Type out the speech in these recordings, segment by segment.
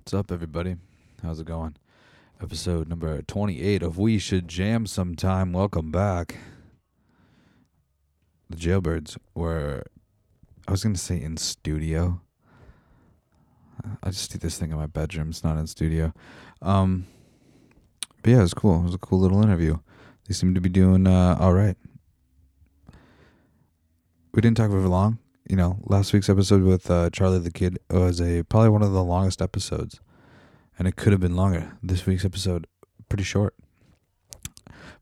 What's up, everybody? How's it going? Episode number 28 of We Should Jam Sometime. Welcome back. The Jailbirds were, I was going to say in studio. I just do this thing in my bedroom. It's not in studio. Um, but yeah, it was cool. It was a cool little interview. They seem to be doing uh, all right. We didn't talk very long you know, last week's episode with uh, Charlie the Kid was a probably one of the longest episodes, and it could have been longer. This week's episode, pretty short,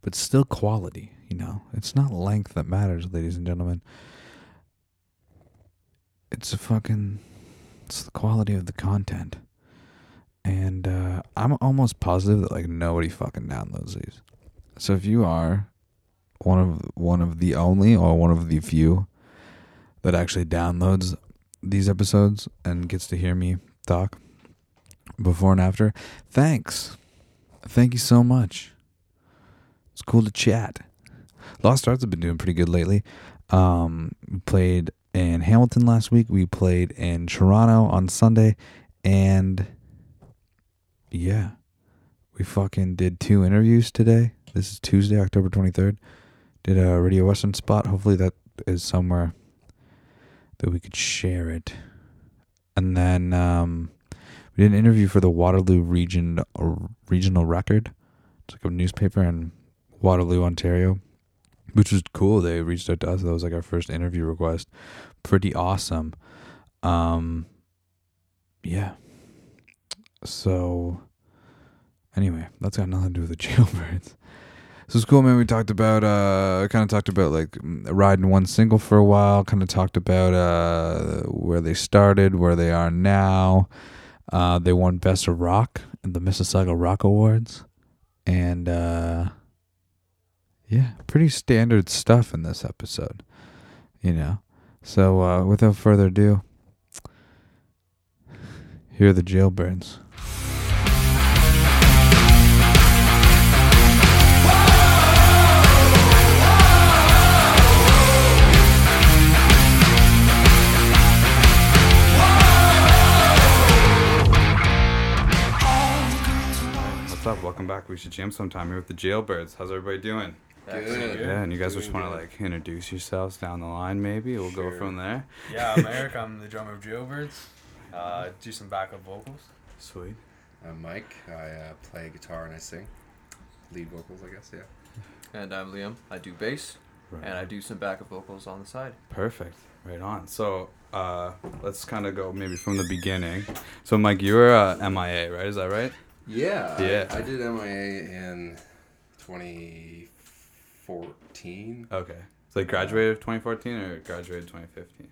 but still quality. You know, it's not length that matters, ladies and gentlemen. It's a fucking, it's the quality of the content, and uh, I'm almost positive that like nobody fucking downloads these. So if you are one of one of the only or one of the few that actually downloads these episodes and gets to hear me talk before and after, thanks. Thank you so much. It's cool to chat. Lost Arts have been doing pretty good lately. Um, we played in Hamilton last week. We played in Toronto on Sunday, and yeah, we fucking did two interviews today. This is Tuesday, October twenty third. Did a Radio Western spot. Hopefully that is somewhere that we could share it. And then um, we did an interview for the Waterloo Region uh, Regional Record. It's like a newspaper in Waterloo, Ontario, which was cool. They reached out to us. That was like our first interview request. Pretty awesome. Um, yeah. So, anyway, that's got nothing to do with the jailbirds. So it's cool, man. We talked about, uh, kind of talked about like riding one single for a while. Kind of talked about uh, where they started, where they are now. Uh, they won Best of Rock in the Mississauga Rock Awards, and uh, yeah, pretty standard stuff in this episode, you know. So uh, without further ado, here are the Jailbirds. Welcome back. We should jam sometime here with the Jailbirds. How's everybody doing? Good. Yeah, and you guys just want to like introduce yourselves down the line, maybe we'll Sure. go from there. Yeah, I'm Eric. I'm the drummer of Jailbirds. Uh, do some backup vocals. Sweet. I'm Mike. I uh, play guitar and I sing. Lead vocals, I guess, yeah. And I'm Liam. I do bass, Right. and I do some backup vocals on the side. Perfect. Right on. So uh, let's kind of go maybe from the beginning. So Mike, you were uh, MIA, right? Is that right? Yeah. Yeah. I, I did MIA in 2014. Okay. So like graduated 2014 or graduated 2015?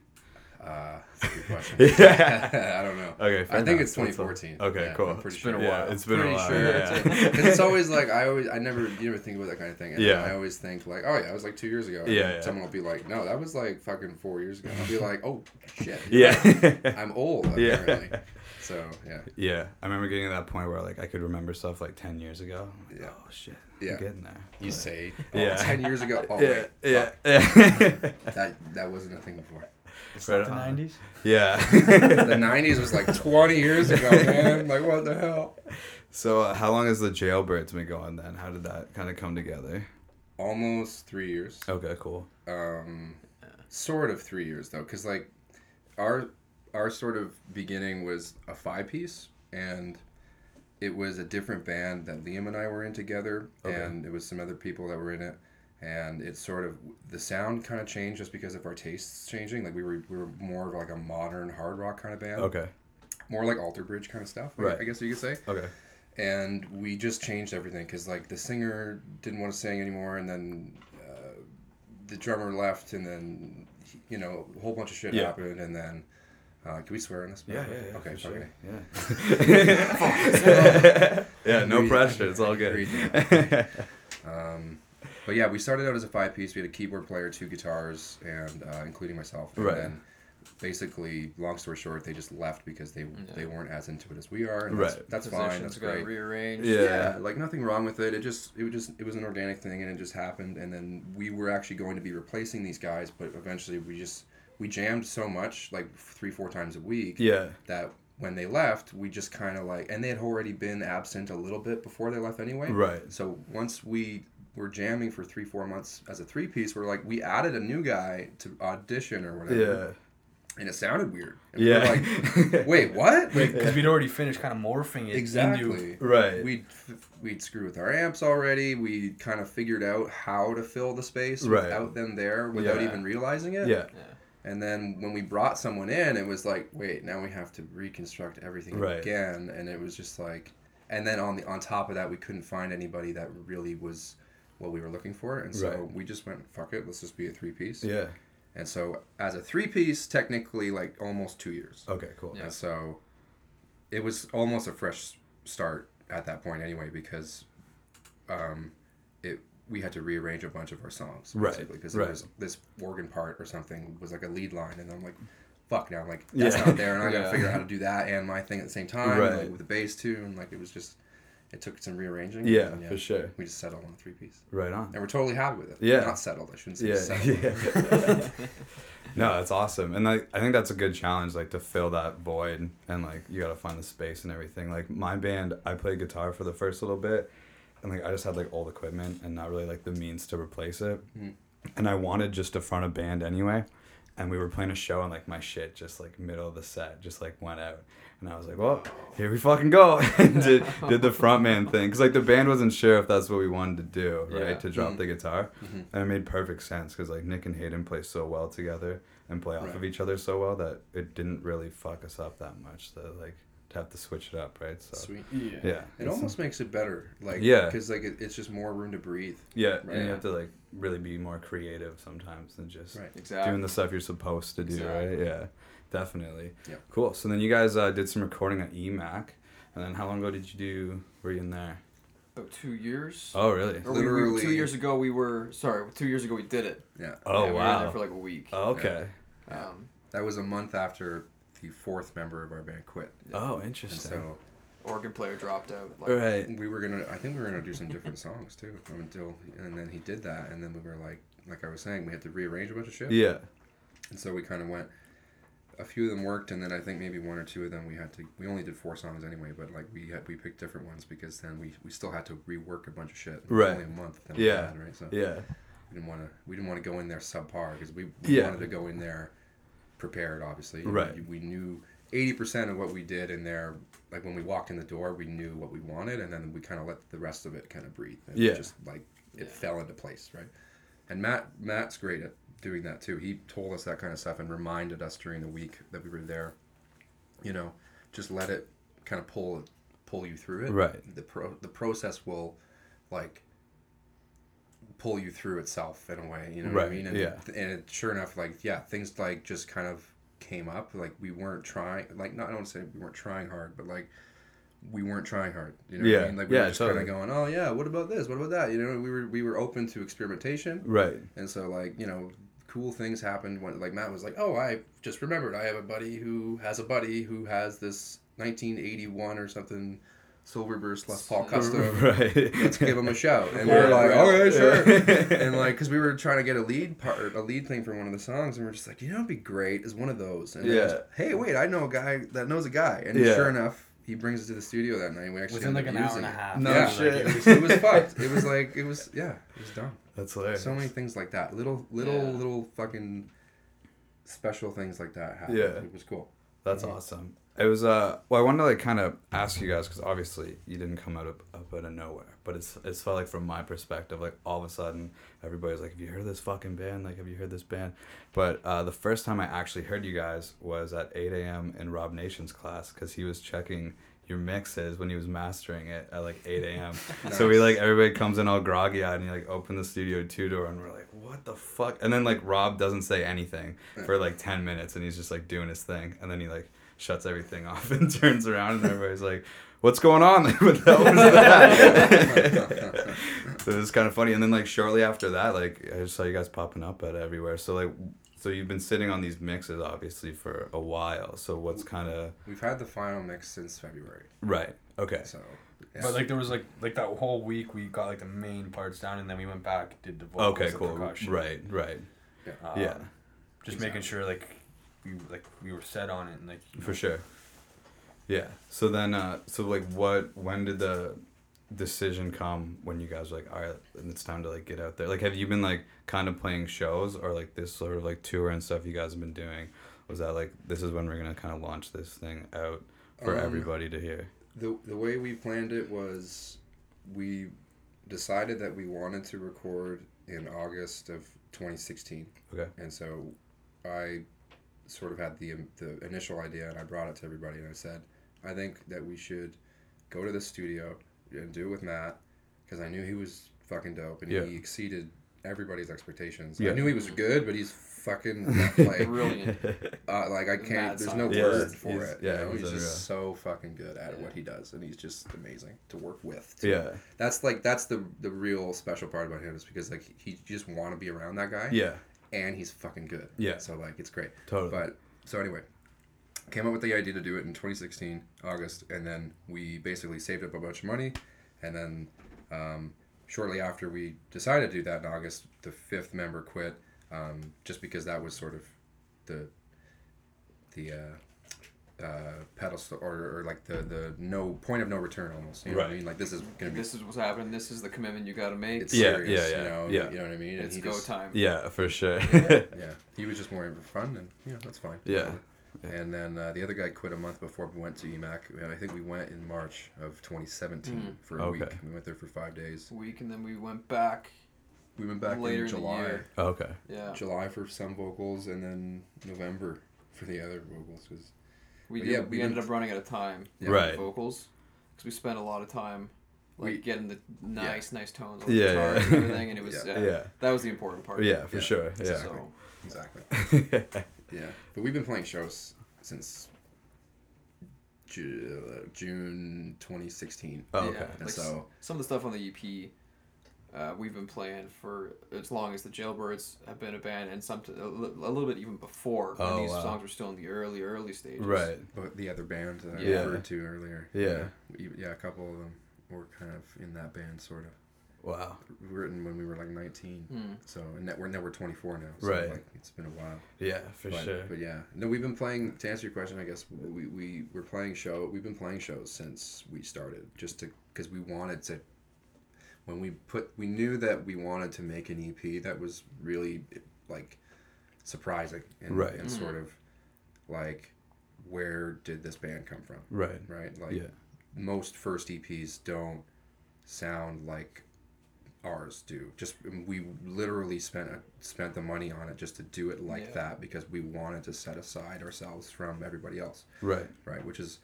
Uh, that's a good question. Yeah. I don't know. Okay. fair I think enough. it's That's all- 2014. Okay, Yeah, cool. I'm pretty It's been sure. a Yeah, while. it's been Pretty a while. sure yeah. that's it's always like I always I never you never think about that kind of thing. And Yeah. I always think like oh yeah it was like two years ago. And Yeah, yeah. Someone will be like no that was like fucking four years ago. I'll be like oh shit. yeah. I'm old Yeah. apparently. So yeah. Yeah, I remember getting to that point where like I could remember stuff like ten years ago. I'm like, Yeah. Oh shit. Yeah. I'm getting there. You But- say oh, Yeah. 10 years ago. Oh yeah, wait. yeah, fuck. yeah. That that wasn't a thing before. It's Right not the on. 90s. yeah. The '90s was like 20 years ago, man. Like what the hell? so, uh, how long has the Jailbirds been going then? How did that kind of come together? Almost three years. Okay, cool. Um, sort of three years though, because like our our sort of beginning was a five piece, and it was a different band that Liam and I were in together, Okay. and it was some other people that were in it. And it sort of the sound kind of changed just because of our tastes changing. Like we were we were more of like a modern hard rock kind of band, Okay. more like Alter Bridge kind of stuff. I- Right. I guess you could say. Okay. and we just changed everything because like the singer didn't want to sing anymore and then uh, the drummer left and then you know a whole bunch of shit Yeah. happened and then uh, can we swear on this Yeah, yeah, yeah. okay sure. okay Yeah. yeah, no pressure. It's all good. Um, but yeah we started out as a five piece we had a keyboard player two guitars and uh, including myself and Right. then basically long story short they just left because they Yeah. they weren't as into it as we are and that's, Right. that's fine That's great rearranged. Yeah. yeah, like nothing wrong with it. It just it was just it was an organic thing and it just happened and then we were actually going to be replacing these guys, but eventually we just we jammed so much, like three, four times a week, Yeah. that when they left, we just kind of like, and they had already been absent a little bit before they left anyway. Right. So once we were jamming for three, four months as a three piece, we're like, we added a new guy to audition or whatever. Yeah. And it sounded weird. And we were Yeah. like, wait, what? Because we'd already finished kind of morphing it exactly. into right. We'd we'd screw with our amps already. We kind of figured out how to fill the space Right. without them there, without Yeah. even realizing it. yeah. And then when we brought someone in, it was like, wait, now we have to reconstruct everything Right. again, and it was just like, and then on the on top of that, we couldn't find anybody that really was what we were looking for, and so Right. we just went, fuck it, let's just be a three piece. Yeah. And so as a three piece, technically like almost two years. Okay. Cool. Yeah. And so it was almost a fresh start at that point anyway because um, it we had to rearrange a bunch of our songs Right, basically because right. there was this organ part or something was like a lead line and I'm like fuck now I'm like that's Yeah. not there and I gotta Yeah. figure out how to do that and my thing at the same time Right. like with the bass too and like it was just it took some rearranging Yeah, and, for sure. we just settled on a three piece Right on. and we're totally happy with it Yeah. not settled I shouldn't say Yeah. settled Yeah. no, that's awesome, and like I think that's a good challenge, like to fill that void, and like you got to find the space and everything. Like my band, I played guitar for the first little bit, and like I just had like old equipment and not really like the means to replace it, Mhm. and I wanted just to front a band anyway, and we were playing a show and like my shit just like middle of the set just like went out, and I was like, well, here we fucking go, and did did the frontman thing, cause like the band wasn't sure if that's what we wanted to do, right, Yeah. to drop Mhm. the guitar, Mhm. and it made perfect sense because like Nick and Hayden play so well together and play off Right. of each other so well that it didn't really fuck us up that much. That like have to switch it up, right? So sweet yeah. yeah, it it's- almost makes it better like Yeah. because like it, it's just more room to breathe yeah, Right. and you have to like really be more creative sometimes than just right Exactly. doing the stuff you're supposed to do, right? Yeah, definitely. Yep. Cool. So then you guys uh, did some recording at EMAC, and then how long ago did you do? Were you in there? About two years. Oh, really? Or we- we, Literally- two years ago we were sorry. Two years ago we did it. yeah Oh Yeah, we were there wow. for like a week. Oh, okay. Um, That was a month after the fourth member of our band quit. Oh, And interesting. so organ player dropped out. Like, right. we were gonna I think we were gonna do some different songs too. Until and then he did that and then we were like like I was saying, we had to rearrange a bunch of shit. Yeah. And so we kinda went a few of them worked and then I think maybe one or two of them we had to we only did four songs anyway, but like we had we picked different ones because then we, we still had to rework a bunch of shit. It Right. Only a month Yeah. had, right? So Yeah. we didn't wanna we didn't want to go in there subpar because we, we Yeah. wanted to go in there prepared obviously. Right. We, we knew eighty percent of what we did in there like when we walked in the door we knew what we wanted and then we kind of let the rest of it kind of breathe and Yeah. just like it fell into place right and matt matt's great at doing that too he told us that kind of stuff and reminded us during the week that we were there you know just let it kind of pull pull you through it Right. the pro the process will like pull you through itself in a way you know what i mean and, yeah. and it, sure enough like yeah things like just kind of came up like we weren't trying like not i don't want to say we weren't trying hard but like we weren't trying hard you know what Yeah, i mean like we yeah, were just totally. kind of going oh yeah what about this what about that you know we were we were open to experimentation Right. and so like you know cool things happened when like matt was like oh i just remembered i have a buddy who has a buddy who has this 1981 or something silverburst les paul custom Right. let's give him a shout. And we Yeah, were like, right. okay, sure. Yeah. and like, cause we were trying to get a lead part, a lead thing for one of the songs, and we are just like, you know, it'd be great is one of those. And then it's, Yeah. hey, wait, I know a guy that knows a guy, and Yeah. sure enough, he brings us to the studio that night. We actually Within like an up hour and a using it. half. No yeah, shit. Like, it, was, it was fucked. It was like it was yeah, it was dumb. That's hilarious. So many things like that, little little Yeah. little fucking special things like that happened. Yeah. it was cool. That's awesome. It was uh well I wanted to like kind of ask you guys because obviously you didn't come out of up out of nowhere, but it's it's felt like from my perspective like all of a sudden everybody's like, have you heard of this fucking band? Like, have you heard this band? But uh, the first time I actually heard you guys was at eight a.m. in Rob Nation's class because he was checking your mixes when he was mastering it at like 8 a.m. So we like everybody comes in all groggy eyed and you like open the studio two door and we're like, what the fuck? And then like Rob doesn't say anything for like 10 minutes and he's just like doing his thing and then he like shuts everything off and turns around and everybody's like, what's going on? Like, what the hell was that? so it was kind of funny. And then like shortly after that, like I just saw you guys popping up at everywhere. So like, so you've been sitting on these mixes obviously for a while. So what's kind of We've had the final mix since February, right? Okay. so. yeah. But like there was like like that whole week we got like the main parts down and then we went back did the vocals, Okay. Cool. percussion. Right. Right. Um, yeah. Just making sure like we like we were set on it and like you For know, sure. Yeah. So then, uh, so like, what? When did the decision come when you guys were like, all right, it's time to like get out there? Like, have you been like kind of playing shows or like this sort of like tour and stuff you guys have been doing? Was that like this is when we're gonna kind of launch this thing out for Um, everybody to hear? The the way we planned it was we decided that we wanted to record in August of 2016. Okay. And so I sort of had the the initial idea and I brought it to everybody and I said, I think that we should go to the studio and do it with Matt because I knew he was fucking dope and Yeah. he exceeded everybody's expectations. Yeah. I knew he was good, but he's fucking like Brilliant. uh, like I can't. Mad There's no scientist. Yeah, word for it. yeah, you know? he's he's, unreal. just so fucking good at Yeah. what he does, and he's just amazing to work with. too. yeah. that's like that's the the real special part about him is because like he you just want to be around that guy, Yeah. And he's fucking good. Yeah. so like it's great. Totally. But so anyway, came up with the idea to do it in 2016 August, and then we basically saved up a bunch of money, and then um, shortly after we decided to do that in August, the fifth member quit, um, just because that was sort of the the uh, uh, pedestal or, or like the the no point of no return almost. You know what I mean? Like this is gonna be this is what's happening. This is the commitment you got to make. it's Yeah, serious. yeah, yeah, You know, yeah. you know what I mean? it's go just, time. yeah, for sure. Yeah, he was just more in for fun, and you know that's fine. Yeah. And then uh, the other guy quit a month before we went to EMAC, and I think we went in March of 2017 Mm. for a Okay. week. We went there for five days. week, and then we went back We went back later in July, in the year. okay. Yeah, July for some vocals, and then November for the other vocals. 'cause- we did. yeah, we we ended up running out of time. Yeah. with Right. vocals, because we spent a lot of time. Like We- getting the nice, nice tones on the Yeah, guitar yeah. and everything, and it was Yeah. yeah. Yeah. that was the important part. Yeah, for Yeah. sure. Yeah. Exactly. So Exactly. Yeah, but we've been playing shows since uh, June 2016. Oh, yeah, okay. And like s- so some of the stuff on the EP, uh, we've been playing for as long as the Jailbirds have been a band, and some a, a little bit even before when Oh, these wow. songs were still in the early, early stages. Right. but the other band that I referred to earlier. Yeah. yeah, yeah, a couple of them were kind of in that band, sort of. Wow. written when we were like 19 Hmm. so and that we're now we're 24 now so Right. like it's been a while Yeah, for but, sure. but yeah no we've been playing to answer your question i guess we, we were playing show we've been playing shows since we started just to because we wanted to when we put we knew that we wanted to make an ep that was really like surprising and, Right. and Mhm. sort of like where did this band come from Right. right like Yeah. most first EPs don't sound like ours do. Just we literally spent spent the money on it just to do it like Yeah. that because we wanted to set aside ourselves from everybody else, Right. right? Which is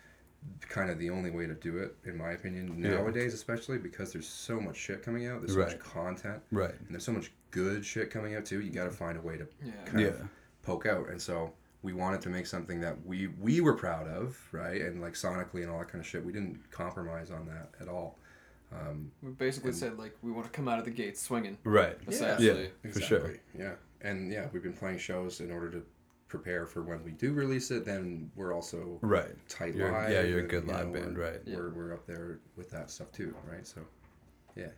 kind of the only way to do it in my opinion Yeah. nowadays especially because there's so much shit coming out there's so Right. much content Right. and there's so much good shit coming out too you got to find a way to Yeah. kind Yeah. of poke out and so we wanted to make something that we we were proud of right and like sonically and all that kind of shit we didn't compromise on that at all um, We basically And- said like we want to come out of the gate swinging. Right. Essentially. For sure. yeah and yeah we've been playing shows in order to prepare for when we do release it then we're also Right. tight You're, live yeah, you're a good you live know, band, we're, right? Yeah. we're, we're up there with that stuff too right so yeah.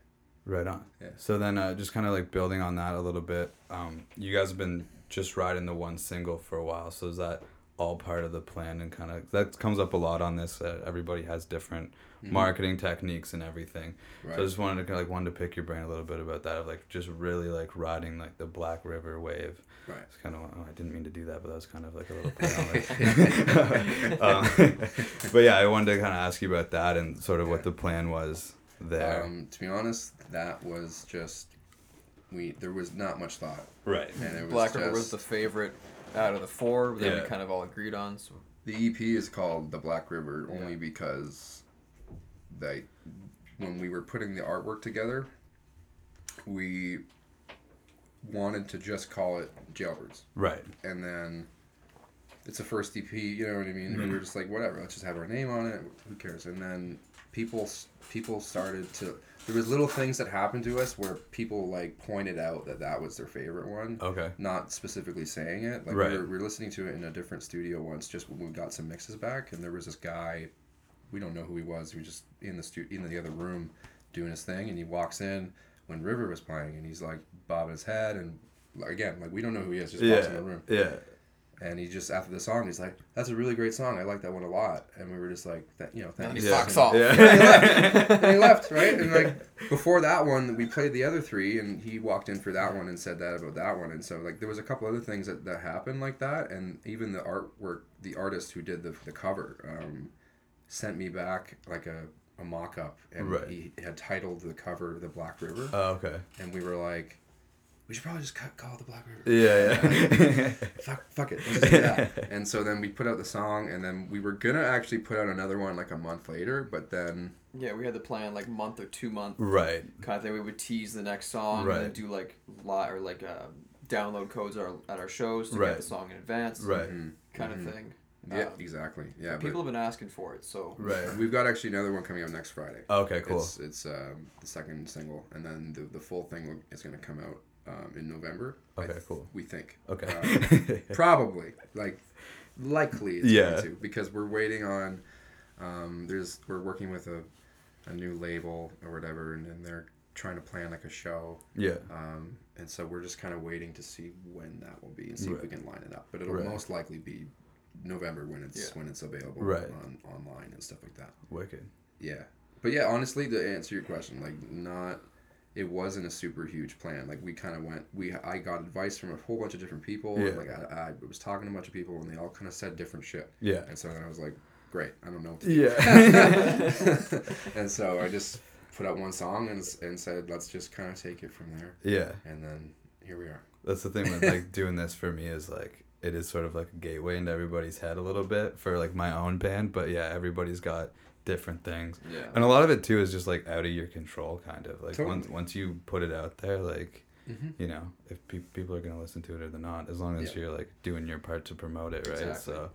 Right on. Yeah. So then, uh, just kind of like building on that a little bit. Um, you guys have been just riding the one single for a while. So is that all part of the plan? And kind of that comes up a lot on this. That everybody has different Mhm. marketing techniques and everything. right So I just wanted to kind of like wanted to pick your brain a little bit about that. Of like just really like riding like the Black River wave. Right It's kind of oh, I didn't mean to do that, but that was kind of like a little play on it. um, but yeah, I wanted to kind of ask you about that and sort of what the plan was there. um, to be honest that was just we there was not much thought right. and it was Black just, River was the favorite out of the four that Yeah. we kind of all agreed on. So The EP is called The Black River only Yeah. because they when we were putting the artwork together, we wanted to just call it Jailbirds. Right. And then it's a first EP, you know what I mean? Mm-hmm. And we were just like, whatever, let's just have our name on it. Who cares? And then people people started to there was little things that happened to us where people like pointed out that that was their favorite one Okay. not specifically saying it. Like Right. we, were, we were listening to it in a different studio once, just when we got some mixes back, and there was this guy. We don't know who he was. He was just in the stu- in the other room doing his thing, and he walks in when River was playing, and he's like bobbing his head, and like, again, like we don't know who he is. Just walks in Yeah. the room, Yeah. And he just after the song, he's like, "That's a really great song. I like that one a lot." And we were just like, "That you know, thank And you." he Yeah. fucks off. Yeah. and he left, right? And like before that one, we played the other three, and he walked in for that one and said that about that one. And so like there was a couple other things that, that happened like that, and even the artwork, the artist who did the the cover, um, sent me back like a, a mock up, and Right. he had titled the cover "The Black River," Oh, okay. and we were like. We should probably just cut, call it the Black River. Yeah, yeah. Fuck, fuck it. Just do and so then we put out the song, and then we were gonna actually put out another one like a month later, but then Yeah, we had the plan like month or two month right. kind of thing. We would tease the next song Right. and then do like li- or like uh, download codes at our, at our shows to Right. get the song in advance, Right. kind Mhm. of thing. Yeah, Um, exactly. Yeah, People have been asking for it, so Right. we've got actually another one coming out next Friday. Okay, cool. It's it's um, the second single, and then the, the full thing is going to come out um, in November. Okay, th- cool. We think. Okay. Um, probably like likely it's Yeah. going to because we're waiting on. Um, there's we're working with a, a new label or whatever, and, and they're trying to plan like a show. yeah. Um, and so we're just kind of waiting to see when that will be and see if we can line it up. But it'll Right. most likely be November when it's Yeah. when it's available Right. on online and stuff like that. Wicked. Yeah, but yeah, honestly, to answer your question, like not, it wasn't a super huge plan. Like we kind of went, we I got advice from a whole bunch of different people. Yeah. Like I, I was talking to a bunch of people, and they all kind of said different shit. Yeah. And so I was like, great, I don't know. What to do. Yeah. and so I just put out one song and and said, let's just kind of take it from there. yeah. And then here we are. That's the thing with like doing this for me is like it is sort of like a gateway into everybody's head a little bit for like my own band, but yeah, everybody's got different things. yeah. And a lot of it too is just like out of your control kind of. Like once Totally. once you put it out there like Mm-hmm. you know, if pe- people are going to listen to it or they're not, as long as Yeah. you're like doing your part to promote it, right? Exactly. So,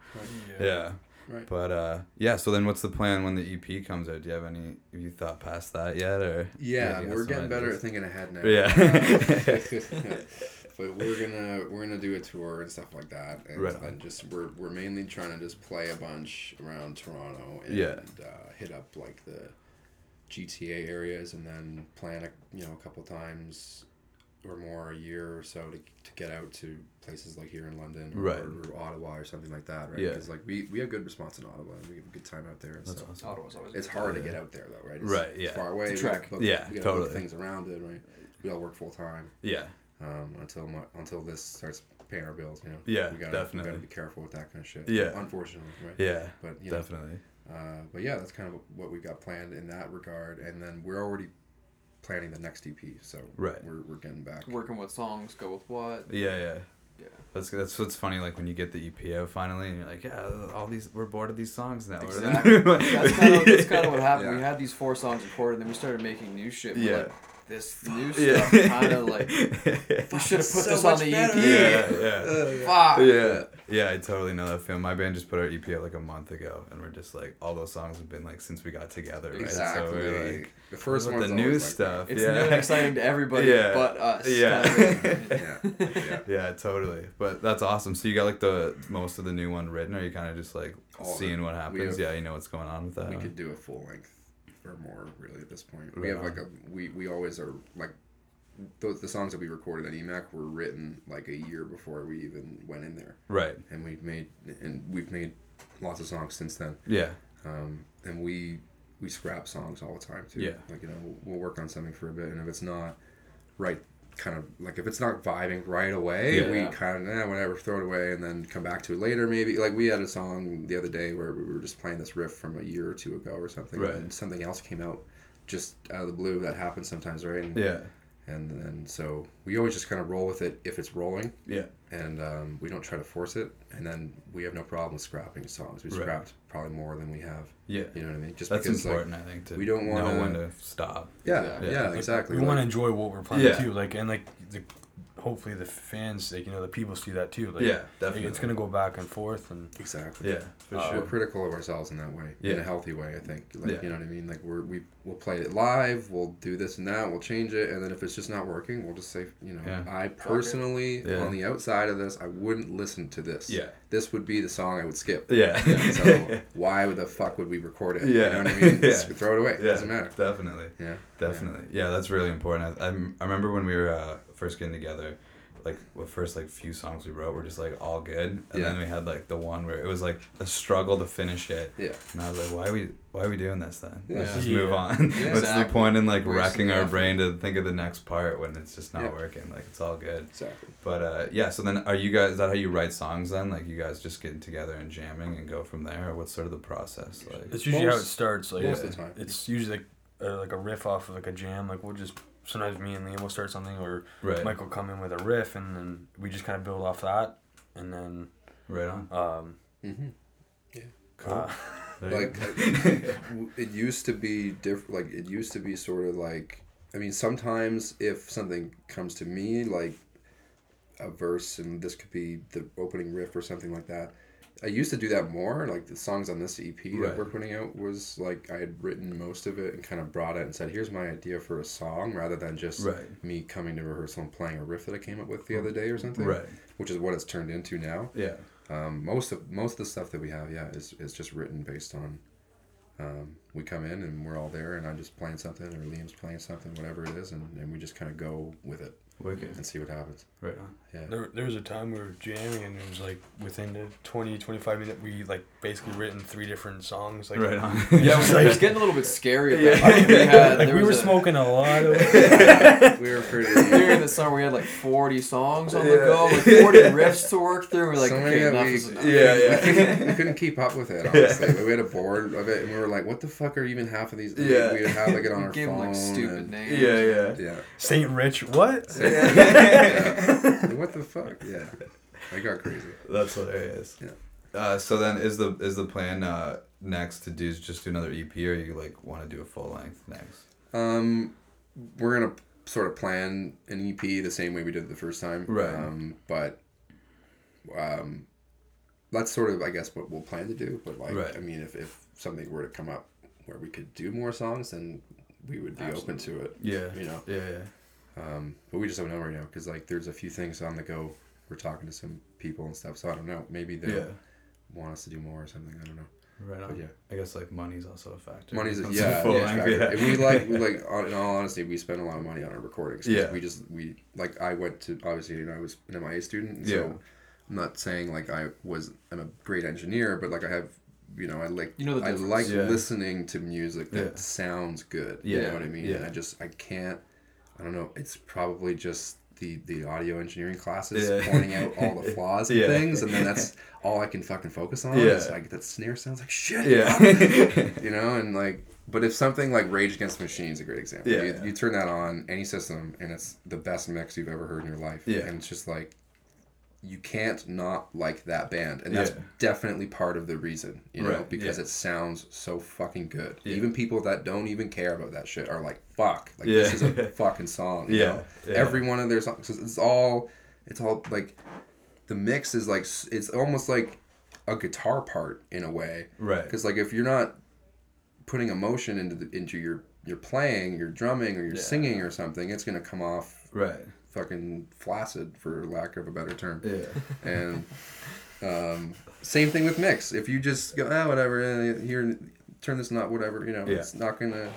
Yeah. yeah. Right. But uh yeah, so then what's the plan when the EP comes out? Do you have any have you thought past that yet or Yeah, we're some getting better at thinking ahead now. Yeah. but we're gonna we're gonna do a tour and stuff like that, and, Right on. and just we're we're mainly trying to just play a bunch around Toronto and Yeah. uh, hit up like the GTA areas, and then plan a you know a couple times or more a year or so to, to get out to places like here in London or, Right. or Ottawa or something like that, right? Yeah. Because like we, we have good response in Ottawa and we have a good time out there. And That's so awesome. Ottawa's always it's hard to get out there though, right? It's Right, yeah. Far away. It's a we gotta trek. book- Yeah, we gotta totally. things around it, right? We all work full time Yeah. Um, until mu- until this starts paying our bills. You know. Yeah, we gotta, definitely. We gotta be careful with that kind of shit. Yeah. Unfortunately, right? Yeah. But you know, Definitely. uh, but yeah, that's kind of what we got planned in that regard, and then we're already planning the next EP. So Right. we're, we're getting back. Working what songs go with what? Yeah, yeah. Yeah. That's that's what's funny. Like when you get the EP out finally, and you're like, yeah, all these we're bored of these songs now. Exactly. that's kind of that's kind of what happened. We had these four songs recorded, and then we started making new shit. We're Yeah. like, this new stuff Yeah. stuff kind of like we should have put so this on the better. EP. yeah, yeah. Fuck. Yeah, yeah, I totally know that feeling. My band just put our EP out like a month ago, and we're just like, all those songs have been like since we got together, right? Exactly. So we're like, the first what one. the new stuff? It's yeah. new and exciting to everybody Yeah. but us. Yeah. kind of. Yeah. yeah. yeah, totally. But that's awesome. So you got like the most of the new one written, or you kind of just like All seeing it. what happens? have- yeah, you know what's going on with that. we huh? could do a full length or more really at this point. Right we have on. like a we we always are like those the songs that we recorded at EMAC were written like a year before we even went in there, Right. and we've made and we've made lots of songs since then. Yeah. Um, and we we scrap songs all the time too. Yeah. Like you know we'll, we'll work on something for a bit, and if it's not right. Kind of like if it's not vibing right away, Yeah. we kind of eh, whatever throw it away and then come back to it later. Maybe like we had a song the other day where we were just playing this riff from a year or two ago or something, Right. and something else came out just out of the blue. That happens sometimes, right? And, Yeah. And then so we always just kind of roll with it if it's rolling, Yeah. and um, we don't try to force it. And then we have no problem with scrapping songs. We Right. scrapped probably more than we have. Yeah. You know what I mean? Just That's because like important, I think, to we don't wanna- stop. yeah, Exactly. yeah, Like, exactly. We Like, want to enjoy what we're playing Yeah. too, like and like the, hopefully the fans, like you know, the people see that too. Like, Yeah, definitely. it's gonna go back and forth, and exactly. Yeah, for Uh, We're critical of ourselves in that way, yeah. in a healthy way. I think, like Yeah. you know what I mean. Like we're we we'll play it live, we'll do this and that, we'll change it, and then if it's just not working, we'll just say, you know, Yeah. I personally Yeah. on the outside of this, I wouldn't listen to this. Yeah. this would be the song I would skip. Yeah. so why would the fuck would we record it? Yeah. you know what I mean. Yeah. Just throw it away. It yeah. doesn't matter. Definitely. Yeah, Definitely. Yeah, that's really important. I, I, I remember when we were uh, first getting together, like the first like few songs we wrote were just like all good, and Yeah. then we had like the one where it was like a struggle to finish it, Yeah. and I was like, why are we why are we doing this then? Let's just Yeah. move on. Yeah. What's the point in like Wasting wrecking our brain to think of the next part when it's just not Yeah. working? Like it's all good. Exactly. But uh, yeah, so then are you guys? Is that how you write songs then? Like you guys just getting together and jamming and go from there, or what's sort of the process like? It's usually how it starts. Like most of the time. it's usually like, uh, like a riff off of like a jam. Like we'll just sometimes me and Liam will start something, or Right. Mike will come in with a riff, and then we just kind of build off that, and then Right on. um, Mm-hmm. Cool. uh, Like it used to be diff- like it used to be sort of like I mean sometimes if something comes to me like a verse and this could be the opening riff or something like that. I used to do that more. Like the songs on this EP Right. that we're putting out was like I had written most of it and kind of brought it and said, "Here's my idea for a song," rather than just Right. me coming to rehearsal and playing a riff that I came up with the other day or something. Right. Which is what it's turned into now. Yeah. Um, most of most of the stuff that we have, yeah, is, is just written based on. Um, we come in and we're all there, and I'm just playing something, or Liam's playing something, whatever it is, and, and we just kind of go with it Wicked. and see what happens. Right on. Yeah. there, there was a time we were jamming, and it was like within the 20, 25 minute, we like basically written three different songs. Like, Right on. Yeah, it was, it was getting a little bit scary. At that point. We had like we were a- smoking a lot of. we were pretty. during the summer we had like 40 songs on the go, like 40 riffs to work through. We're like, So okay, enough we- is enough. Yeah, we, yeah. couldn't, we couldn't keep up with it, honestly. We had a board of it, and we were like, "What the fuck are even half of these?" Yeah. we would have like it on our Give them phone. like stupid and, names. Yeah, yeah. Yeah. Saint Rich, what? Yeah. what the fuck? Yeah. I got crazy. That's hilarious. Yeah. Uh, so then, is the is the plan uh, next to do just do another EP, or you like want to do a full length next? Um, we're gonna sort of plan an EP the same way we did the first time. Right. Um, but um, that's sort of I guess what we'll plan to do. But like, Right. I mean, if if something were to come up where we could do more songs, then we would be open to it. Yeah. You know. Yeah. Yeah. Um, but we just don't know right now because like there's a few things on the go. We're talking to some people and stuff, so I don't know. Maybe they'll Yeah. want us to do more or something. I don't know. Right on. But yeah. I guess like money's also a factor. Money's when a, yeah, full yeah, factor. yeah. And we like we like in all honesty we spend a lot of money on our recordings 'cause Yeah. we just we like I went to obviously you know I was an MIA student so Yeah. I'm not saying like I was I'm a great engineer but like I have you know I like You know the I like Yeah. listening to music that Yeah. sounds good Yeah. you know what I mean yeah. and I just I can't I don't know it's probably just the the audio engineering classes Yeah. pointing out all the flaws and Yeah. things and then that's all I can fucking focus on Yeah. It's like that snare sounds like shit Yeah. you know, and like, but if something like Rage Against the Machine is a great example. Yeah, you, yeah. you turn that on any system, and it's the best mix you've ever heard in your life. Yeah. and it's just like, you can't not like that band, and that's Yeah. definitely part of the reason, you know, Right, because yeah. it sounds so fucking good. Yeah. Even people that don't even care about that shit are like, "Fuck, like this is a fucking song." You Yeah, know? yeah. every one of their songs, it's all, it's all like, the mix is like, it's almost like a guitar part in a way. Right. Because like if you're not putting emotion into the, into your your playing, your drumming, or your singing or something, it's gonna come off Right. Fucking flaccid, for lack of a better term. Yeah. And um, same thing with mix. If you just go ah whatever, eh, here turn this knot whatever, you know, Yeah. it's not gonna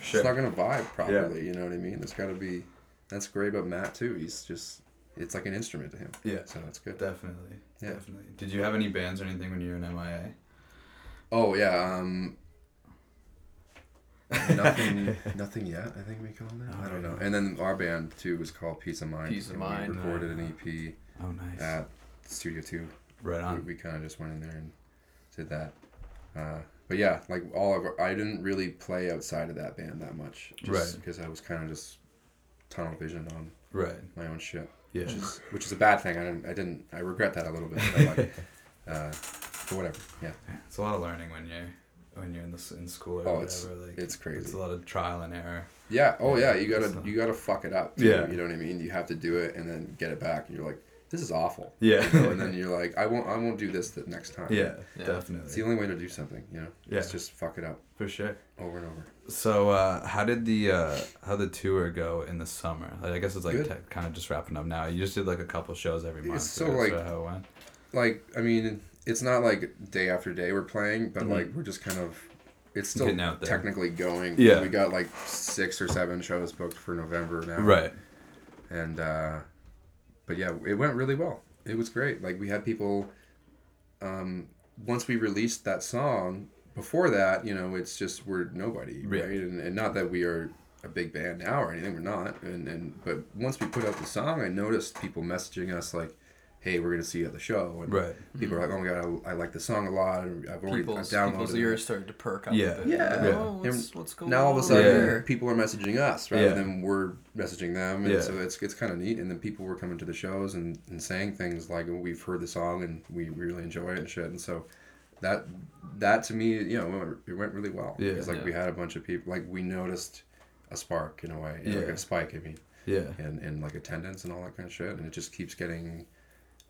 Sure. it's not gonna vibe properly. You know what I mean? It's got to be. That's great about Matt too. He's just it's like an instrument to him. Yeah. So that's good. Definitely. Yeah. Definitely. Did you have any bands or anything when you were in MIA? Oh yeah. Um, nothing, nothing yet. I think we called it. I don't know. And then our band too was called Peace of Mind. Peace of Mind. We recorded an EP Oh, nice. at Studio Two. right on. we kind of just went in there and did that. Uh, but yeah, like all of our, I didn't really play outside of that band that much, just Right. Because I was kind of just tunnel visioned on Right. my own shit, Yeah. which is which is a bad thing. I didn't. I didn't. I regret that a little bit. But like, uh, but whatever. Yeah. It's a lot of learning when you're when you're in the in school or Oh, whatever. it's- like it's crazy. It's a lot of trial and error. Yeah. Oh Yeah, yeah. You gotta it's, uh, you gotta fuck it up. Too, Yeah. You know what I mean? You have to do it and then get it back, and you're like, this is awful. Yeah. You know, and then you're like, I won't I won't do this the next time. Yeah. Yeah. Definitely. It's the only way to do something. You know. Yeah. It's just fuck it up For sure. over and over. So, uh, how did the uh, how the tour go in the summer? Like, I guess it's like Good. te- kind of just wrapping up now. You just did like a couple shows every month. It's so, right? like- Is that how it went. Like I mean, it's not like day after day we're playing, but Mhm. like we're just kind of. It's still technically going. Yeah. We got like six or seven shows booked for November now. Right. and uh, but yeah, it went really well. It was great. Like we had people. Um, once we released that song, before that, you know, it's just we're nobody, Yeah. right? And, and not that we are a big band now or anything. We're not. And and but once we put out the song, I noticed people messaging us like, "Hey, we're gonna see you at the show." And Right. People are like, "Oh my god, I, I like the song a lot, and I've already I've People's, downloaded people's it." ears started to perk up Yeah. a bit. Yeah. Yeah. Oh, what's, what's going now all of a sudden here? people are messaging us rather Yeah. than we're messaging them and Yeah. so it's it's kind of neat and then people were coming to the shows and, and saying things like "Oh, we've heard the song and we really enjoy it and shit and so that that to me you know it went, really well Yeah. because like Yeah. we had a bunch of people like we noticed a spark in a way you know, like Yeah. a spike I mean Yeah. and, and like attendance and all that kind of shit and it just keeps getting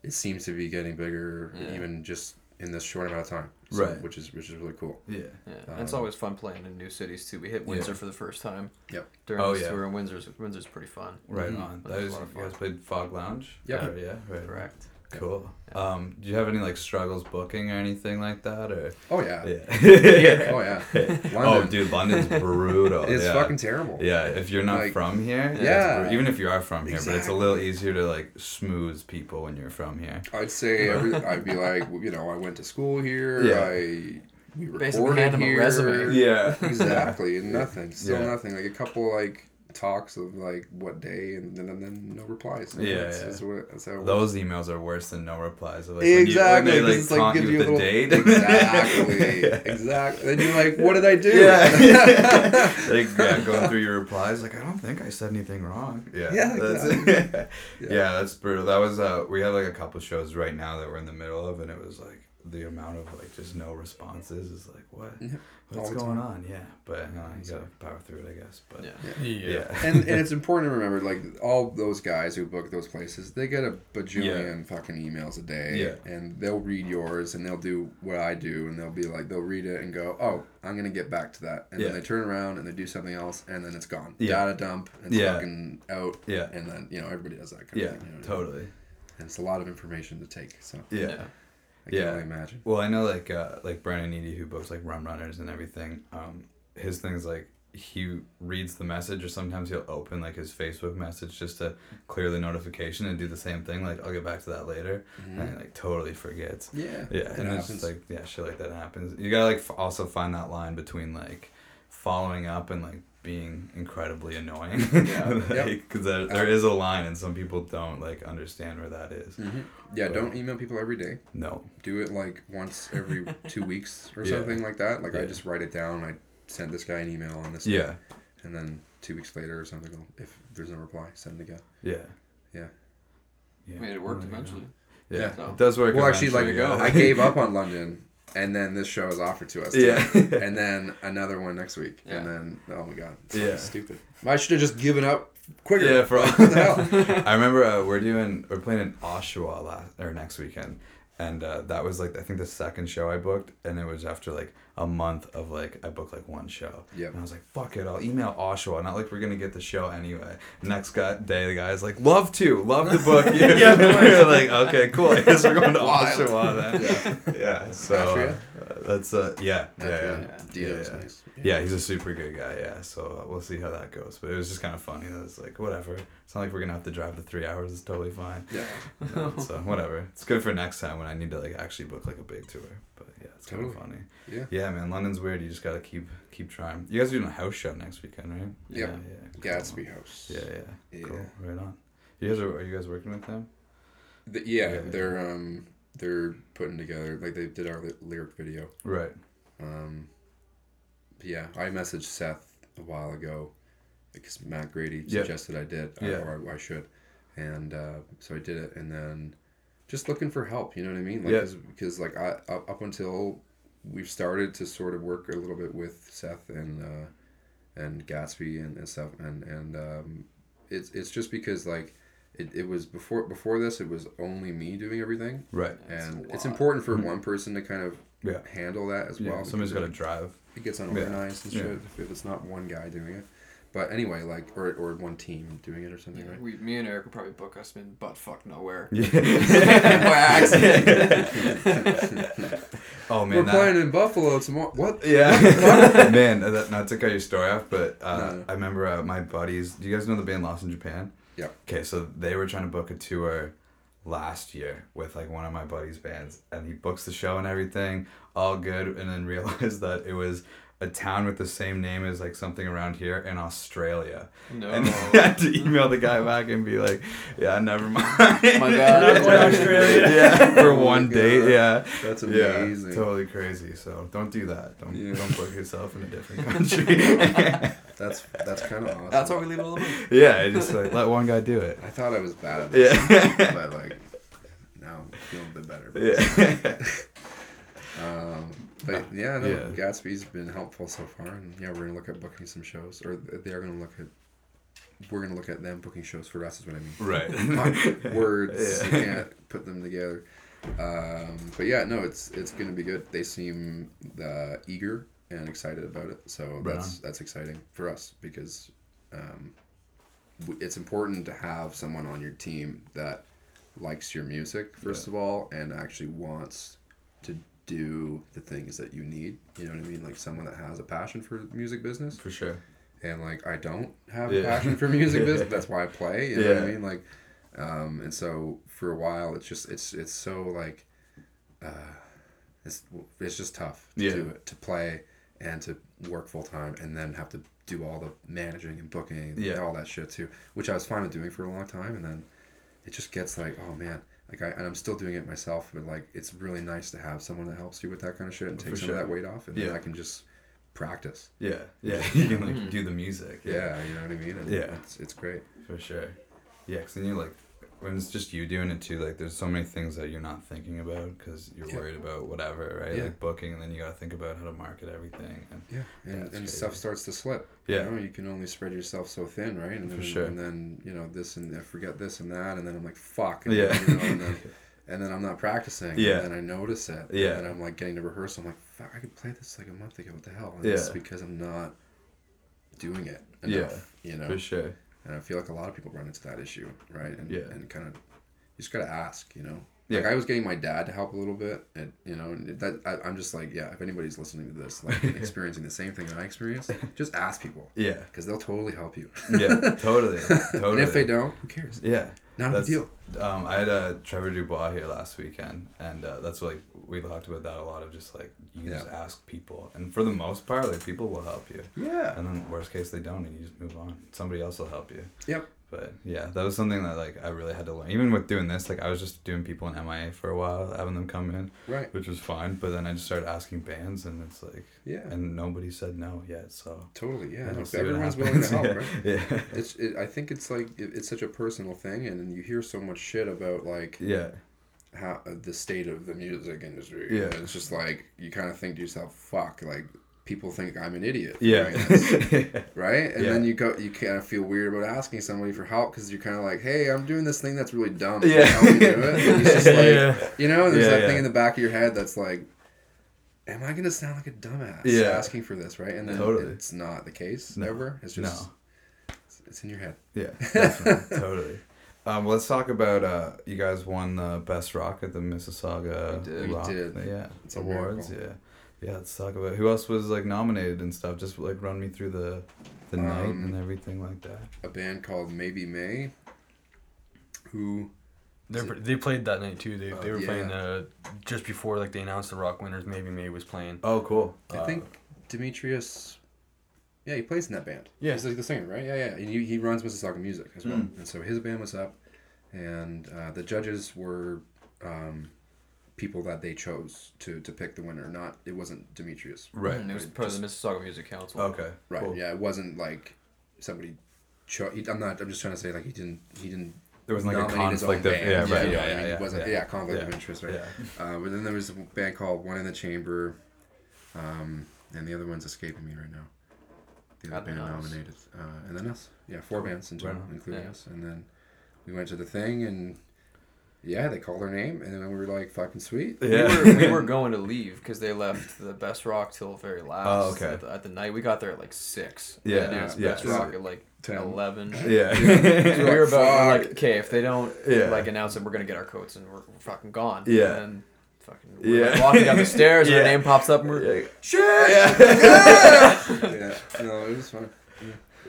it seems to be getting bigger Yeah. even just in this short amount of time so, Right. which is which is really cool Yeah. Yeah, and it's Um, always fun playing in new cities too. We hit Windsor Yeah. for the first time. Yep. During Oh, this yeah. tour, and Windsor's Windsor's pretty fun. Right Mhm. on. That That was a lot of you guys played Phog Lounge? Yep. Or- yeah, right. Correct. Cool. Um, do you have any like struggles booking or anything like that, or? oh yeah Yeah. oh yeah oh, dude, London's brutal. it's yeah. fucking terrible Yeah, if you're not Like- from here, it's Yeah. even if you are from here, but it's a little easier to like smooth people when you're from here. I'd say every, I'd be like, you know, I went to school here. Yeah. I we Basically recorded hand 'em a here. resume. Yeah. Exactly, and nothing. Still Yeah. nothing. Like a couple like talks of like what day, and then and then no replies. Yeah, that's, yeah. That's, what, that's Those emails are worse than no replies. Like, when you- when Exactly, they, like, it's like gives you you a little date. exactly, Yeah. exactly. Then you're like, what did I do? Yeah. like yeah, going through your replies, like I don't think I said anything wrong. Yeah, Yeah, that's, exactly. yeah. that's brutal. That was uh, we have like a couple shows right now that we're in the middle of, and it was like the amount of like just no responses is like what, Yeah, what's going time. on? Yeah, but you, know, you gotta power through it, I guess. But Yeah. Yeah. yeah, and and it's important to remember, like all those guys who book those places, they get a bajillion fucking emails a day, Yeah. and they'll read yours, and they'll do what I do, and they'll be like, they'll read it and go, oh, I'm gonna get back to that, and Yeah. then they turn around and they do something else, and then it's gone, Yeah. data dump, it's Yeah. fucking out, yeah, and then you know everybody does that kind yeah, of thing, you know what I mean? totally. and it's a lot of information to take, so Yeah. I can Yeah. only imagine. Well, I know like uh, like Brandon Needy who books like Rum Runners and everything. Um, his thing is like he reads the message, or sometimes he'll open like his Facebook message just to clear the notification and do the same thing. Like I'll get back to that later, Mhm. and he, like totally forgets. Yeah, Yeah, and it's happens. like yeah, shit like that happens. You gotta like f- also find that line between like following up and like being incredibly annoying. Yeah. like, Yep. Cause there, there is a line, and some people don't like understand where that is. Mhm. Yeah, But- don't email people every day. No. do it like once every two weeks or Yeah. something like that. Like I just write it down. I send this guy an email on this. Yeah. day, and then two weeks later or something, if there's no reply, send it again. Yeah. Yeah. Yeah. Made it work There you go. eventually. Yeah, Yeah. So- it does work. Well, actually, like eventually, yeah. I gave up on London, and then this show is offered to us. too. Yeah. and then another one next week, Yeah. and then oh my god, it's Yeah. stupid. I should have just given up quicker. Yeah, for all. what the hell? I remember uh, we're doing we're playing in Oshawa last or next weekend, and uh, that was like I think the second show I booked, and it was after like a month of like I booked like one show. Yeah. And I was like, fuck it, I'll email Oshawa. Not like we're gonna get the show anyway. Next guy, day, the guy's like, love to, love to book you. yeah, we're like, okay, cool. I guess we're going to. Oshawa then. Yeah. So uh, that's uh yeah yeah yeah. Yeah, Yeah. Yeah. nice. Yeah, he's a super good guy. Yeah, so uh, we'll see how that goes. But it was just kind of funny. That it's like whatever. It's not like we're gonna have to drive the three hours. It's totally fine. Yeah. So whatever. It's good for next time when I need to like actually book like a big tour. But yeah, it's kind of funny. Yeah. Yeah, man. London's weird. You just gotta keep keep trying. You guys are doing a house show next weekend, right? Yep. Yeah. yeah. Gatsby House. Yeah, yeah. Yeah. Cool. Right on. You guys are are you guys working with them? The- yeah, Yeah. they're um they're putting together like they did our lyric video. Right. Um, yeah, I messaged Seth a while ago because Matt Grady Yeah. suggested I did, Yeah. or I, I should, and uh, so I did it. And then just looking for help, you know what I mean? Like, Yeah. 'cause- because like I up up until we've started to sort of work a little bit with Seth and uh, and Gatsby and, and stuff, and and um, it's it's just because like. It, it was before before this. It was only me doing everything, Right. And it's important for Mhm. one person to kind of Yeah. handle that as Yeah. well. Somebody's got to drive. it gets Yeah. unorganized and shit if, if it's not one guy doing it. But anyway, like or or one team doing it or something, Yeah, right? we, me and Eric would probably book us in butt fuck nowhere. Yeah. By accident. oh man. We're that- playing in Buffalo tomorrow. What? Yeah, man. uh, That, not to cut your story off, but uh, No. I remember uh, my buddies. Do you guys know the band Lost in Japan? Yep. Okay, so they were trying to book a tour last year with like one of my buddies' bands, and he books the show and everything, all good, and then realized that it was a town with the same name as like something around here in Australia. No. And I had to email the guy back and be like, "Yeah, never mind." My bad. Not going Australia. yeah, for Oh my one date. Yeah. That's Yeah, amazing. totally crazy. So don't do that. Don't Yeah. don't book yourself in a different country. That's that's kind of awesome. That's why we leave it all alone. yeah, just like let one guy do it. I thought I was bad at this, Yeah. but like now I'm feeling a bit better. yeah. Um, but yeah, no, Yeah. Gatsby's been helpful so far, and yeah, we're gonna look at booking some shows, or they are gonna look at. We're gonna look at them booking shows for us, is what I mean. Right. Fuck, words you can't put them together. Um, but yeah, no, it's it's gonna be good. They seem uh, eager and excited about it, so Right that's that's exciting for us because um, w- it's important to have someone on your team that likes your music first of all and actually wants to do the things that you need. You know what I mean? Like someone that has a passion for music business For sure. and like I don't have Yeah. a passion for music business. That's why I play. You know what I mean? Like, um, and so for a while, it's just it's it's so like, uh, it's it's just tough to Yeah. do it to play and to work full time and then have to do all the managing and booking and Yeah. all that shit too, which I was fine with doing for a long time, and then it just gets like, oh man. Like I, and I'm still doing it myself, but like it's really nice to have someone that helps you with that kind of shit and For take some sure. of that weight off, and then Yeah. I can just practice. Yeah. Yeah. You can like mm-hmm. do the music. Yeah, you know what I mean. And Yeah. it's, it's great. For sure. Yeah, because then you're like when it's just you doing it too. Like there's so many things that you're not thinking about because you're Yeah. worried about whatever, right? Yeah. Like booking, and then you got to think about how to market everything. And Yeah, and, and stuff starts to slip. Yeah. you, know, you can only spread yourself so thin, right? And For then, sure. And then you know this and I forget this and that, and then I'm like fuck. And Yeah. Then, you know, and, then, and then I'm not practicing. Yeah. And then I notice it. Yeah. And I'm like getting to rehearsal. I'm like fuck. I could play this like a month ago. What the hell? And It's because I'm not doing it Yeah. You know. for sure. And I feel like a lot of people run into that issue, right? And Yeah. and kind of you just gotta ask, you know. Yeah. Like I was getting my dad to help a little bit, and you know, and that I, I'm just like, yeah, if anybody's listening to this, like experiencing the same thing that I experienced, just ask people Yeah. because they'll totally help you. Yeah. Totally. Totally. And if they don't, who cares? Yeah. Not a That's- deal. Um, I had uh, Trevor Dubois here last weekend, and uh, that's like we talked about that a lot of just like you just ask people, and for the most part, like people will help you, Yeah. and then worst case they don't, and you just move on. Somebody else will help you. Yep. But yeah, that was something that like I really had to learn. Even with doing this, like I was just doing people in MIA for a while, having them come in, Right. which was fine. But then I just started asking bands, and it's like, Yeah. and nobody said no yet. So Totally. Yeah. no, everyone's willing to help, happens. right? yeah. It's. It, I think it's like it, it's such a personal thing, and you hear so much shit about like yeah. how uh, the state of the music industry. Yeah. It's just like you kind of think to yourself, "Fuck!" Like people think I'm an idiot. Yeah. Right. Right? And Yeah. then you go, you kind of feel weird about asking somebody for help because you're kind of like, "Hey, I'm doing this thing that's really dumb. Yeah. help me do it?" And it's just like, Yeah. you know, there's Yeah, that thing in the back of your head that's like. Am I gonna sound like a dumbass Yeah. asking for this, right? And then Totally. it's not the case No. ever. It's just No. it's, it's in your head. Yeah, totally. Um, let's talk about uh, you guys won the best rock at the Mississauga We did. We did. yeah, It's awards. Miracle. yeah. Yeah, let's talk about who else was like nominated and stuff. Just like run me through the the night Um, and everything like that. A band called Maybe May, who They they played that night too. They, they Oh, were yeah. playing uh, just before like they announced the rock winners. Maybe May was playing. Oh, cool. I Uh, think Demetrius. Yeah, he plays in that band. Yeah. he's like the singer, right? Yeah, yeah. And he, he runs Mississauga Music as well. Mm. And so his band was up, and uh, the judges were um, people that they chose to, to pick the winner. Not it wasn't Demetrius. Right. Mm, It was Right, part of the Mississauga Music Council. Okay. Right. Cool. Yeah, it wasn't like somebody. Cho- he, I'm not. I'm just trying to say like he didn't. He didn't. There wasn't like a nominate his own conflict of band. yeah, right, you know yeah, what I yeah, mean? yeah, It wasn't, yeah. yeah, conflict of Yeah. interest, right? Yeah. Uh, but then there was a band called One in the Chamber, um, and the other one's escaping me right now. The other And band then us. nominated, uh, and then us. Yeah, four bands in Right total, on. including Yeah. us. And then we went to the thing, and yeah, they called our name, and then we were like, "Fucking sweet." Yeah. We, were, we were going to leave because they left the best rock till very last. Oh, okay. At the, at the night, we got there at like six. Yeah, and it was yeah. best rock at like Ten. eleven. Yeah. So we were about we're Fuck. like, okay, if they don't Yeah. like announce it, we're gonna get our coats and we're, we're fucking gone. Yeah. And fucking Yeah. like walking down the stairs, and Yeah. our name pops up, and we're Yeah. shit. yeah, no, it was fun.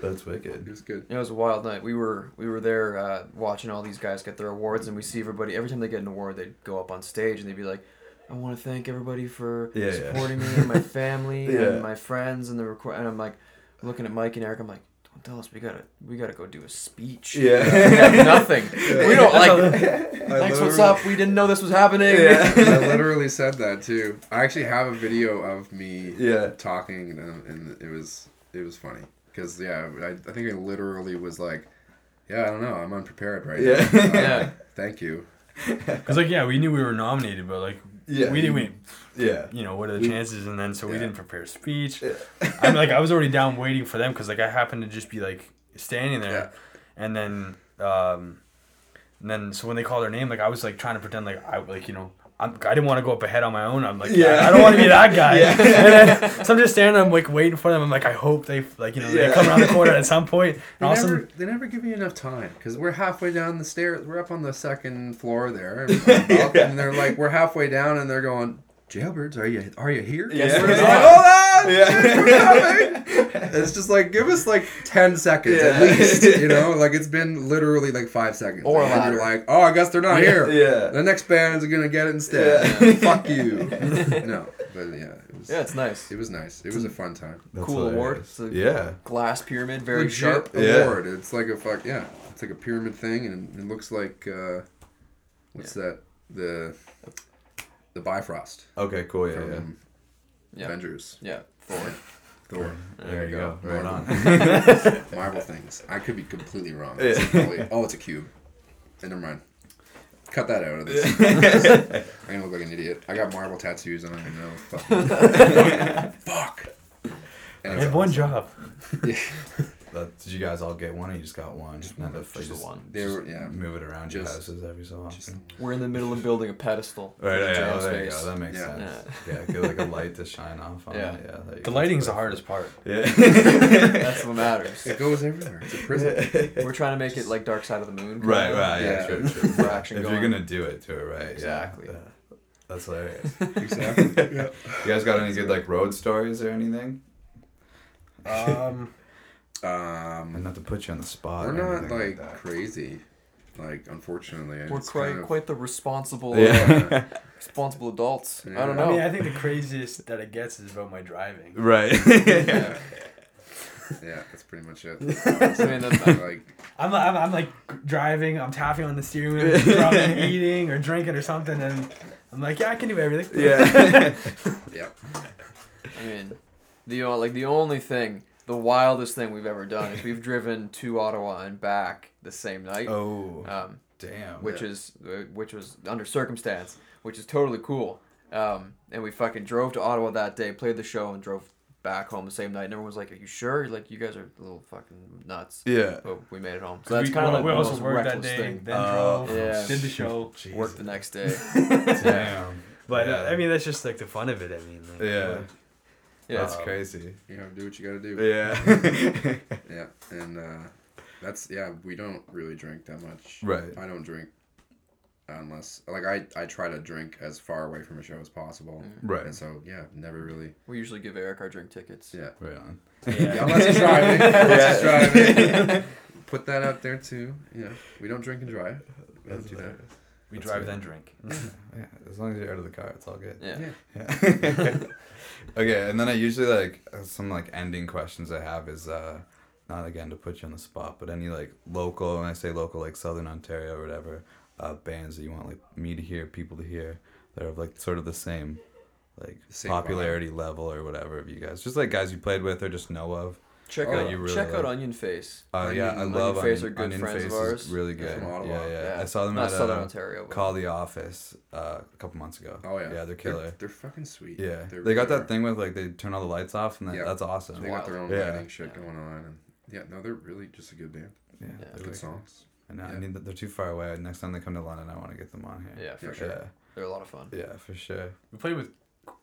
That's wicked. It was good. It was a wild night. We were we were there uh, watching all these guys get their awards, and we see everybody. Every time they get an award, they'd go up on stage and they'd be like, "I want to thank everybody for Yeah, yeah. supporting me and my family Yeah. and my friends and the record." And I'm like, looking at Mike and Eric. I'm like, "Don't tell us. We gotta we gotta go do a speech. Yeah. we have nothing. We don't like. Thanks. What's literally- up? We didn't know this was happening. Yeah. I literally said that too. I actually have a video of me Yeah. talking, and, and it was it was funny because yeah, I, I think I literally was like, yeah, I don't know, I'm unprepared right Yeah. now. Uh, Yeah. Thank you. Cause like yeah, we knew we were nominated, but like Yeah. we didn't. We, Yeah. you know, what are the We- chances? And then so we didn't prepare a speech. I'm like, I was already down waiting for them because like I happened to just be like standing there, and then um, and then so when they called their name, like I was like trying to pretend like I like you know. I'm, I didn't want to go up ahead on my own. I'm like, Yeah. yeah, I don't want to be that guy. Yeah. And then, so I'm just standing. there, I'm like waiting for them. I'm like, I hope they like you know Yeah. they come around the corner at some point. They all never, sudden, they never give you enough time because we're halfway down the stairs. We're up on the second floor there, and, up, and they're like, we're halfway down, and they're going, "Jailbirds, are you are you here?" Yeah. We're just like, Hold on, Yeah. It's just like give us like ten seconds at least, you know. Like it's been literally like five seconds, Or and louder. you're like, "Oh, I guess they're not here." Yeah. The next band's gonna get it instead. Yeah. Fuck you. no, but yeah, it was. Yeah, it's nice. It was nice. It was a fun time. That's cool award. It's a Yeah. glass pyramid, very Legit sharp. Yeah. award. It's like a fuck yeah. It's like a pyramid thing, and it looks like uh, what's that? The the Bifrost Okay. Cool. Yeah. from Yeah. Yeah. Avengers. Yeah, Thor. Thor. There you go. Right Right on. Marvel things. I could be completely wrong. Yeah. It's probably- oh, it's a cube. Eh, never mind. Cut that out of this. I'm gonna look like an idiot. I got Marvel tattoos and I don't know. Fuck. Fuck. I Anyways, had one job. Yeah, But did you guys all get one, or you just got one? Just And one. if Just the one. they were yeah. Move it around your houses every so often. just- We're in the middle of building a pedestal. Right, the yeah, oh, there you go. That makes Yeah. sense. Yeah, get like a light to shine off on Yeah. it. Yeah, there you The go. lighting's the hardest part. Yeah. That's what matters. It goes everywhere. It's a prison. We're trying to make it like Dark Side of the Moon. right, right, yeah, Yeah. true, true. For action if going. you're gonna do it, do it right. yeah, Exactly. yeah. That's hilarious. exactly. Yeah. You guys got any good like road stories or anything? Um, And Um, not to put you on the spot. we're not anything like crazy. Like unfortunately, We're quite kind of- quite the responsible uh, responsible adults. I don't Yeah. I know. mean, I think the craziest that it gets is about my driving. right. yeah. yeah, that's pretty much it. I mean, that's- like I'm, I'm, I'm like driving, I'm tapping on the steering wheel, probably eating or drinking or something, and I'm like, yeah, I can do everything. yeah. yeah. I mean, the o- like the only thing, the wildest thing we've ever done is we've driven to Ottawa and back the same night. oh, Um, damn. which Yeah. is uh, which was under circumstance, which is totally cool. Um, and we fucking drove to Ottawa that day, played the show, and drove back home the same night. And everyone was like, "Are you sure? Like, you guys are a little fucking nuts." Yeah. But we made it home. So 'Cause that's kind of like we the also most worked that reckless day, thing. then Oh, drove, yeah. did the show. Worked the next day. Damn. But Yeah. I mean, that's just like the fun of it. I mean, like, Yeah. Yeah. That's crazy. You gotta do what you gotta do. Yeah. Yeah, and uh, that's yeah. We don't really drink that much. right. I don't drink unless like I I try to drink as far away from a show as possible. Right. And so yeah, never really. We usually give Eric our drink tickets. Yeah. Right on. Yeah, unless he's driving. Unless he's driving. Put that out there too. Yeah, we don't drink and drive. We don't do that. We That's drive good. then drink. Yeah. As long as you're out of the car, it's all good. Yeah. Yeah. Yeah. okay, and then I usually like uh, some like ending questions I have is uh not again to put you on the spot, but any like local, and I say local like Southern Ontario or whatever, uh, bands that you want like me to hear, people to hear that are like sort of the same like Same popularity level or whatever of you guys, just like guys you played with or just know of. Check Oh, out you really check out Onion Face. Uh, yeah, I love Onion Face Onion, are good Onion friends Face of is ours. really good. from Yeah, Ottawa. yeah, Yeah. I saw them Not at Southern uh, Ontario. But Call the Office uh, a couple months ago. Oh yeah. yeah, they're killer. They're, fucking sweet. Yeah, They're- they got they're- that thing with like they turn all the lights off, and that, Yeah. that's awesome. They got their own Yeah. lighting shit Yeah. going on, and yeah, no, they're really just a good band. Yeah, Yeah. they're Good wicked. songs. And I Yeah. need that they're too far away. Next time they come to London, I want to get them on here. yeah, for sure. They're a lot of fun. yeah, for sure. We played with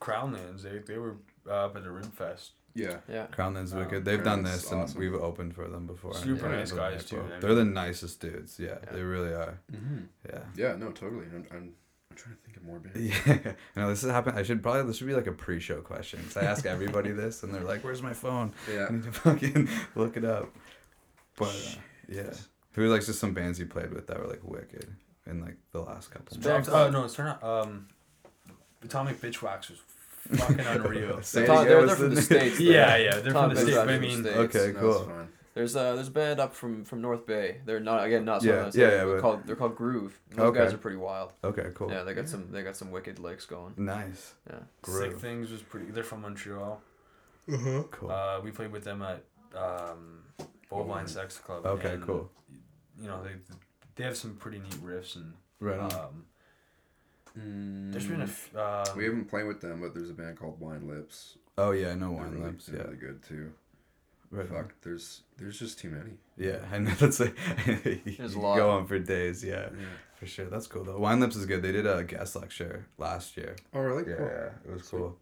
Crownlands. They, they were uh, up at the Rim Fest. Yeah. Yeah. Crownland's Um, wicked. They've done Crownland's this, and we've opened for them before. Super yeah, nice they're guys, too. They're the nicest dudes. Yeah, Yeah. they really are. Mm-hmm. Yeah, Yeah. No, totally. I'm, I'm trying to think of more bands. Yeah, no, this has happened. I should probably this should be like a pre-show question. 'cause I ask everybody this, and they're like, "Where's my phone? Yeah. I need to fucking look it up." But uh, yeah, who are like just some bands you played with that were like wicked in like the last couple months? Dropped, oh no, it's turn out. Um, Atomic Bitchwax was fucking unreal. Say it Tom- again, they're, they're from the the states. though. yeah, yeah, they're Tom from the Benz states. out But I from the mean, States. Okay, That cool. was. There's a there's a band up from from North Bay. They're not again not Yeah, Southern yeah, yeah, They're but- called they're called Groove. Those Okay. guys are pretty wild. Okay, cool. Yeah, they got some they got some wicked licks going. Nice. Yeah. Sick Groove. Things was pretty. They're from Montreal. Cool. Uh, we played with them at um, Bovine Sex Club. Okay, and, cool. You know they they have some pretty neat riffs and Right on. um, there's been a f- um, We haven't played with them, but there's a band called Wine Lips. oh yeah, I know Wine really, Lips. they're Yeah. really good too. Right. Fuck, there's there's just too many. Yeah, I know that's like you There's a lot. go on for days. Yeah, Yeah. for sure. That's cool though. Wine Lips is good. They did a guest lecture last year. Oh really? Yeah, Cool. yeah, it was Sweet. cool.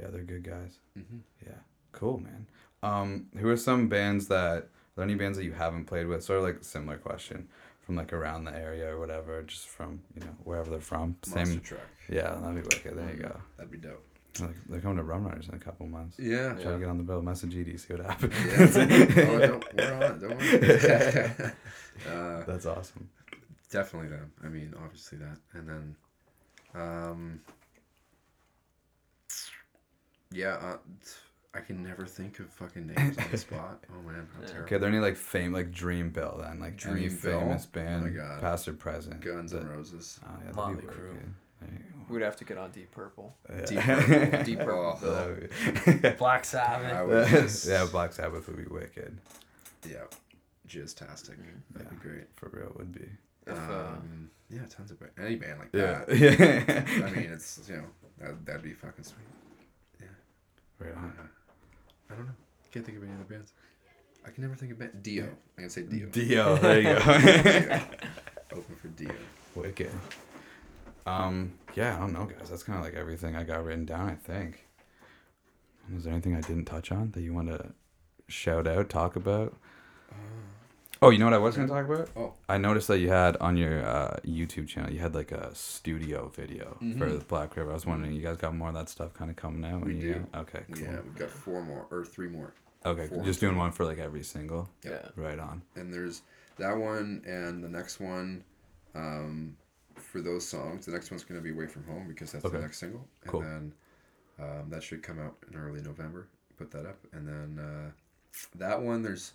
Yeah, they're good guys. hmm Yeah, cool, man. Um, who are some bands that? Are there any bands that you haven't played with? Sort of like a similar question from like around the area or whatever, just from you know wherever they're from. Monster Same. Truck. Yeah, that'd be wicked. There you go. That'd be dope. Like, they're coming to Rum Runners in a couple months. Yeah. Try to get on the bill. Message Edie, see what happens. Yeah. oh, don't, we're on it. Don't worry. uh, That's awesome. definitely them. I mean, obviously that, and then, um, yeah. Uh, I can never think of fucking names on the spot. Oh man, I'm Yeah. terrible. Okay, are there any like fame like Dream Bill then? Like any Dream Bill? famous Oh my God. past or present? Guns and Roses. Oh yeah, that'd Motley be Crue. wicked. There you go. We'd have to get on Deep Purple. Yeah. Deep Purple. Deep Purple. Oh, That Black Sabbath. would just, yeah, Black Sabbath would be wicked. yeah, jizztastic. That'd Yeah. be great. For real, would be. If, uh, Um, yeah, tons of any band like Yeah, that. yeah. I mean, it's you know that that'd be fucking sweet. right Uh, on. I don't know. Can't think of any other bands. I can never think of band. Dio. I can say Dio. Dio, there you go. Open for Dio. wicked. Um, yeah, I don't know, guys. That's kind of like everything I got written down. I think. Is there anything I didn't touch on that you want to shout out, talk about? Oh, you know what I was gonna talk about? Oh. I noticed that you had on your uh, YouTube channel, you had like a studio video for Mhm. the Black River. I was wondering, you guys got more of that stuff kind of coming out? We do. Okay, cool. Yeah, we've got four more or three more. Okay, four. just doing one for like every single. Yeah. Right on. And there's that one and the next one. Um, for those songs, the next one's going to be "Away from Home" because that's Okay. the next single, and Cool. then um, that should come out in early November. Put that up, and then uh, that one there's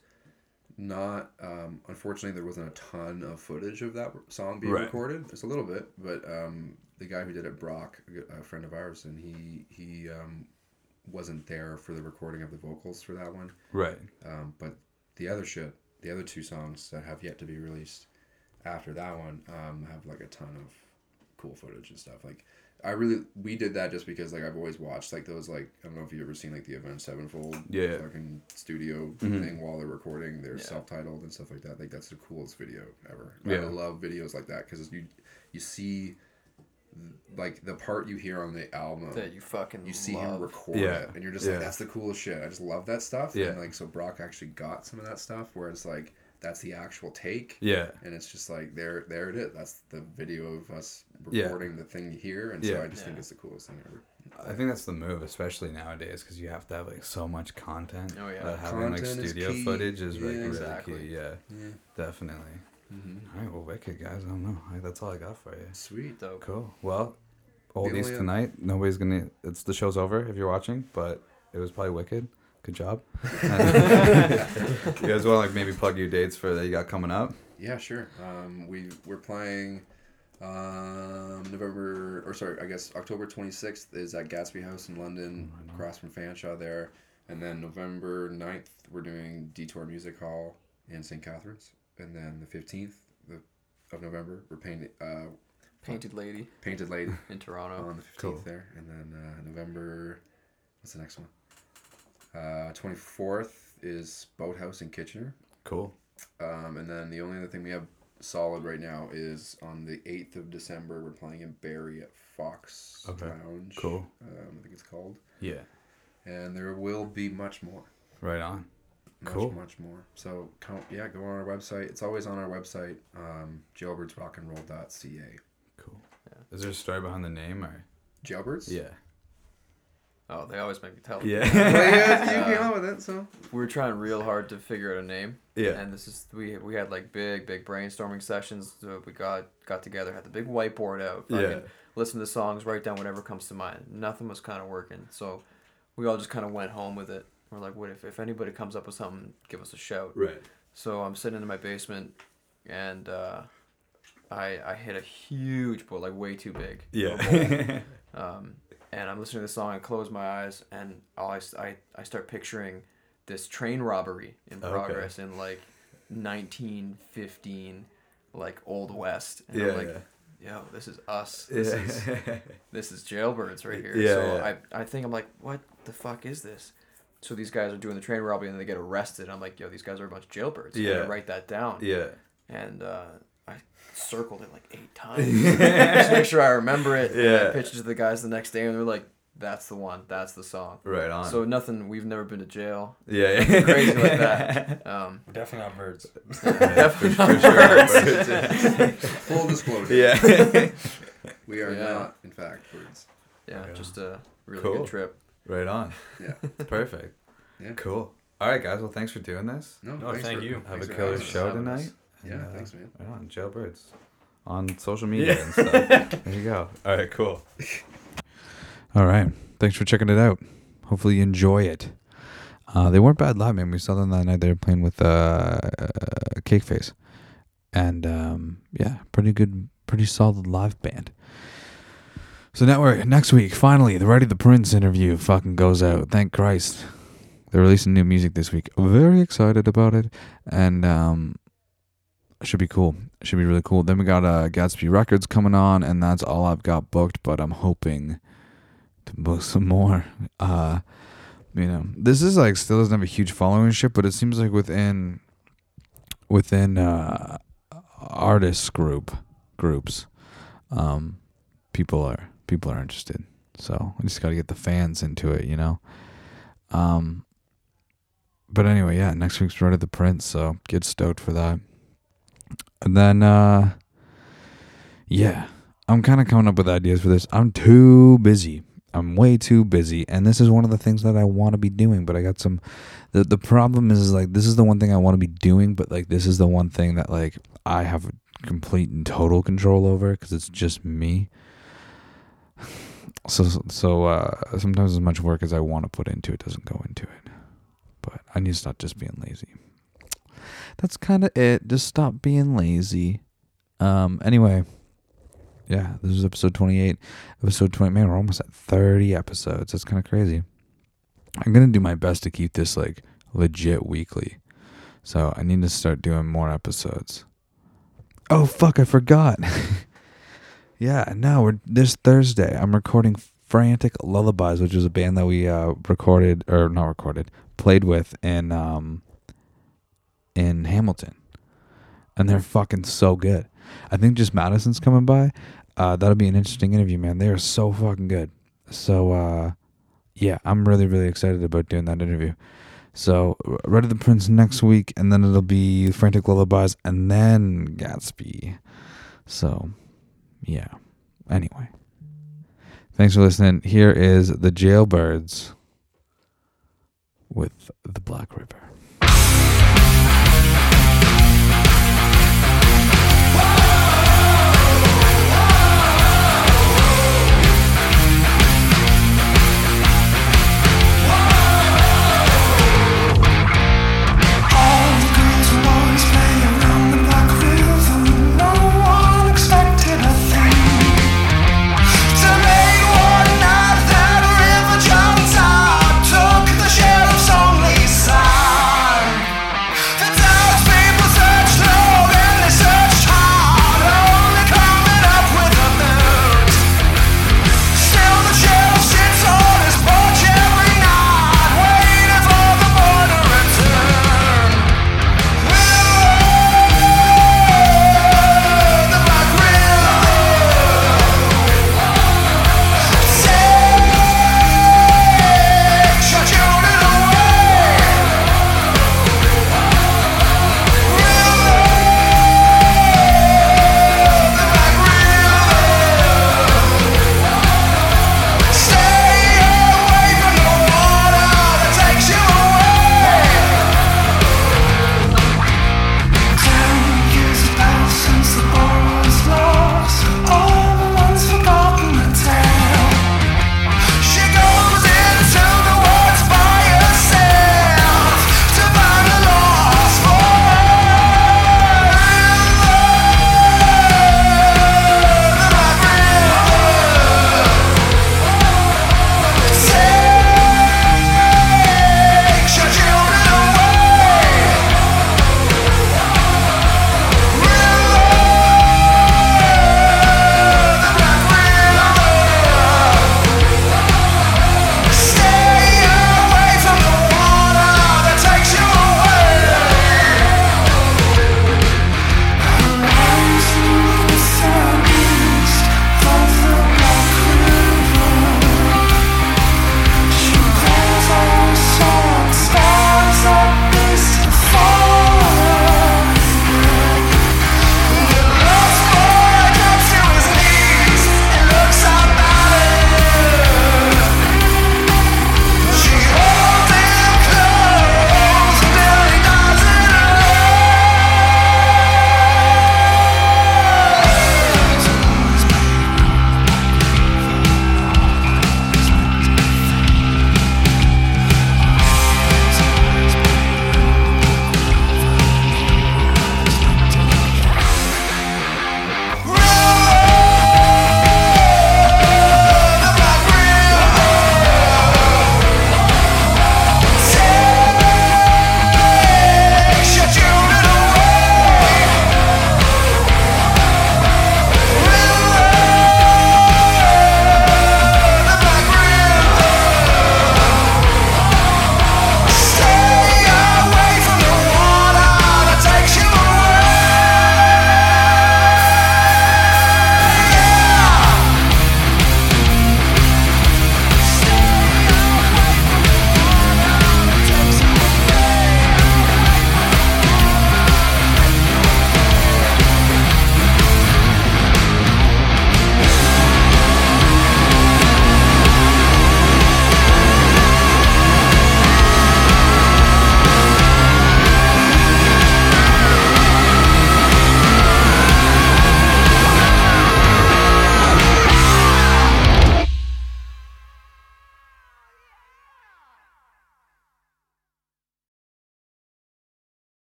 not. Um, unfortunately, there wasn't a ton of footage of that song being Right. recorded. There's a little bit, but um, the guy who did it, Brock, a a friend of ours, and he he um, wasn't there for the recording of the vocals for that one. Right. Um, but the other shit, the other two songs that have yet to be released after that one, um, have like a ton of cool footage and stuff. Like, I really we did that just because like I've always watched like those like I don't know if you've ever seen like the Avenged Sevenfold Yeah. fucking studio Mhm. thing while they're recording. They're Yeah. self-titled and stuff like that. Like that's the coolest video ever. Yeah. I love videos like that because you you see like the part you hear on the album That you fucking you see love. him record Yeah. it and you're just Yeah. like that's the coolest shit i just love that stuff Yeah. and like so brock actually got some of that stuff where it's like that's the actual take Yeah. and it's just like there there it is that's the video of us Yeah. recording the thing here and so Yeah. i just think it's the coolest thing ever I think that's the move, especially nowadays, because you have to have like so much content. Oh, yeah. that having like Content is studio key. footage is like Yeah. really Exactly. key. Yeah, yeah definitely. mm-hmm. All right, well, wicked guys. I don't know. I, that's all I got for you. sweet Dope. Cool. Well, oldies only- tonight. Nobody's gonna. It's the show's over if you're watching, but it was probably wicked. Good job. you guys want to like maybe plug your dates for that you got coming up? yeah sure um we we're playing um november or sorry i guess october 26th is at gatsby house in london Oh, across from fanshawe there and then november 9th we're doing detour music hall in st catharines and then the 15th the, of november we're painting uh Painted Lady painted lady in Toronto. on the 15th Cool. there and then uh, november what's the next one uh 24th is boathouse in kitchener Cool. um, and then the only other thing we have solid right now is on the 8th of December, we're playing in Barrie at Fox Okay. Lounge. Cool. Um, I think it's called. Yeah. And there will be much more. Right on. Much, Cool. much more. So, count, yeah, go on our website. It's always on our website, um, jailbirdsrockandroll.ca. Cool. Yeah. Is there a story behind the name or? Jailbirds. Yeah. Oh, they always make me tell. Well, Yeah. yeah, you came up with it, so We were trying real hard to figure out a name. yeah. And this is we we had like big big brainstorming sessions. So we got got together, had the big whiteboard out. Yeah. fucking Listen to songs, write down whatever comes to mind. Nothing was kind of working, so we all just kind of went home with it. We're like, what if if anybody comes up with something, give us a shout. Right. So I'm sitting in my basement, and uh, I I hit a huge bowl, like way too big. Yeah. Um, and I'm listening to the song. I close my eyes, and all I, I, I start picturing this train robbery in Okay. progress in like 1915, like Old West. And yeah. I'm like, yo, this is us. This is yeah. this is jailbirds right here. Yeah, so yeah. I, I think I'm like, what the fuck is this? So these guys are doing the train robbery and they get arrested. I'm like, yo, these guys are a bunch of jailbirds. Yeah. Yeah. write that down. yeah. And uh, circled it like eight times. just make sure I remember it. And Yeah. I pitched it to the guys the next day and they're like, that's the one. That's the song. Right on. So nothing, we've never been to jail. yeah, yeah. Crazy like that. Um, We're definitely not birds. definitely not For birds. full disclosure. yeah. We are Yeah. not, in fact, birds. Yeah, Yeah. just a really Cool. good trip. right on. Yeah. Perfect. Yeah. Cool. All right, guys. Well, thanks for doing this. No, No, thank for- you. Have a killer show tonight. us. Yeah, uh, thanks, man. Right on, jailbirds. On social media and stuff. there you go. All right, cool. All right. Thanks for checking it out. Hopefully you enjoy it. Uh, they weren't bad live, man. We saw them that night. They were playing with uh, uh, Cake Face. And um, yeah, pretty good, pretty solid live band. So now we're next week. Finally, the Ready the Prince interview fucking goes out. Thank Christ. They're releasing new music this week. Very excited about it, and um, should be cool. Should be really cool. Then we got uh, Gatsby Records coming on, and that's all I've got booked. But I'm hoping to book some more. Uh, you know, this is like still doesn't have a huge following ship, but it seems like within within uh, artist group groups, um, people are people are interested. So we just got to get the fans into it, you know. Um, but anyway, yeah, next week's Ready the Prince, so get stoked for that. And then, uh, yeah, I'm kind of coming up with ideas for this. I'm too busy. I'm way too busy, and this is one of the things that I want to be doing. But I got some. The the problem is, is like this is the one thing I want to be doing, but like this is the one thing that like I have complete and total control over because it's just me. So so uh, sometimes as much work as I want to put into it doesn't go into it. But I need to stop just being lazy. That's kind of it. Just stop being lazy. Um. Anyway. Yeah, this is episode 28. Episode 20. Man, we're almost at 30 episodes. That's kind of crazy. I'm to do my best to keep this like legit weekly. So I need to start doing more episodes. Oh, fuck, I forgot. yeah, no, we're this Thursday. I'm recording Frantic Lullabies, which is a band that we uh, recorded, or not recorded, played with in, um, in Hamilton. And they're fucking so good. I think just Madison's coming by. Uh, that'll be an interesting interview, man. They are so fucking good. So, uh, yeah, I'm really, really excited about doing that interview. So, Ready the Prince next week, and then it'll be Frantic Lullabies, and then Gatsby. So, yeah. Anyway, thanks for listening. Here is the Jailbirds with the Black River.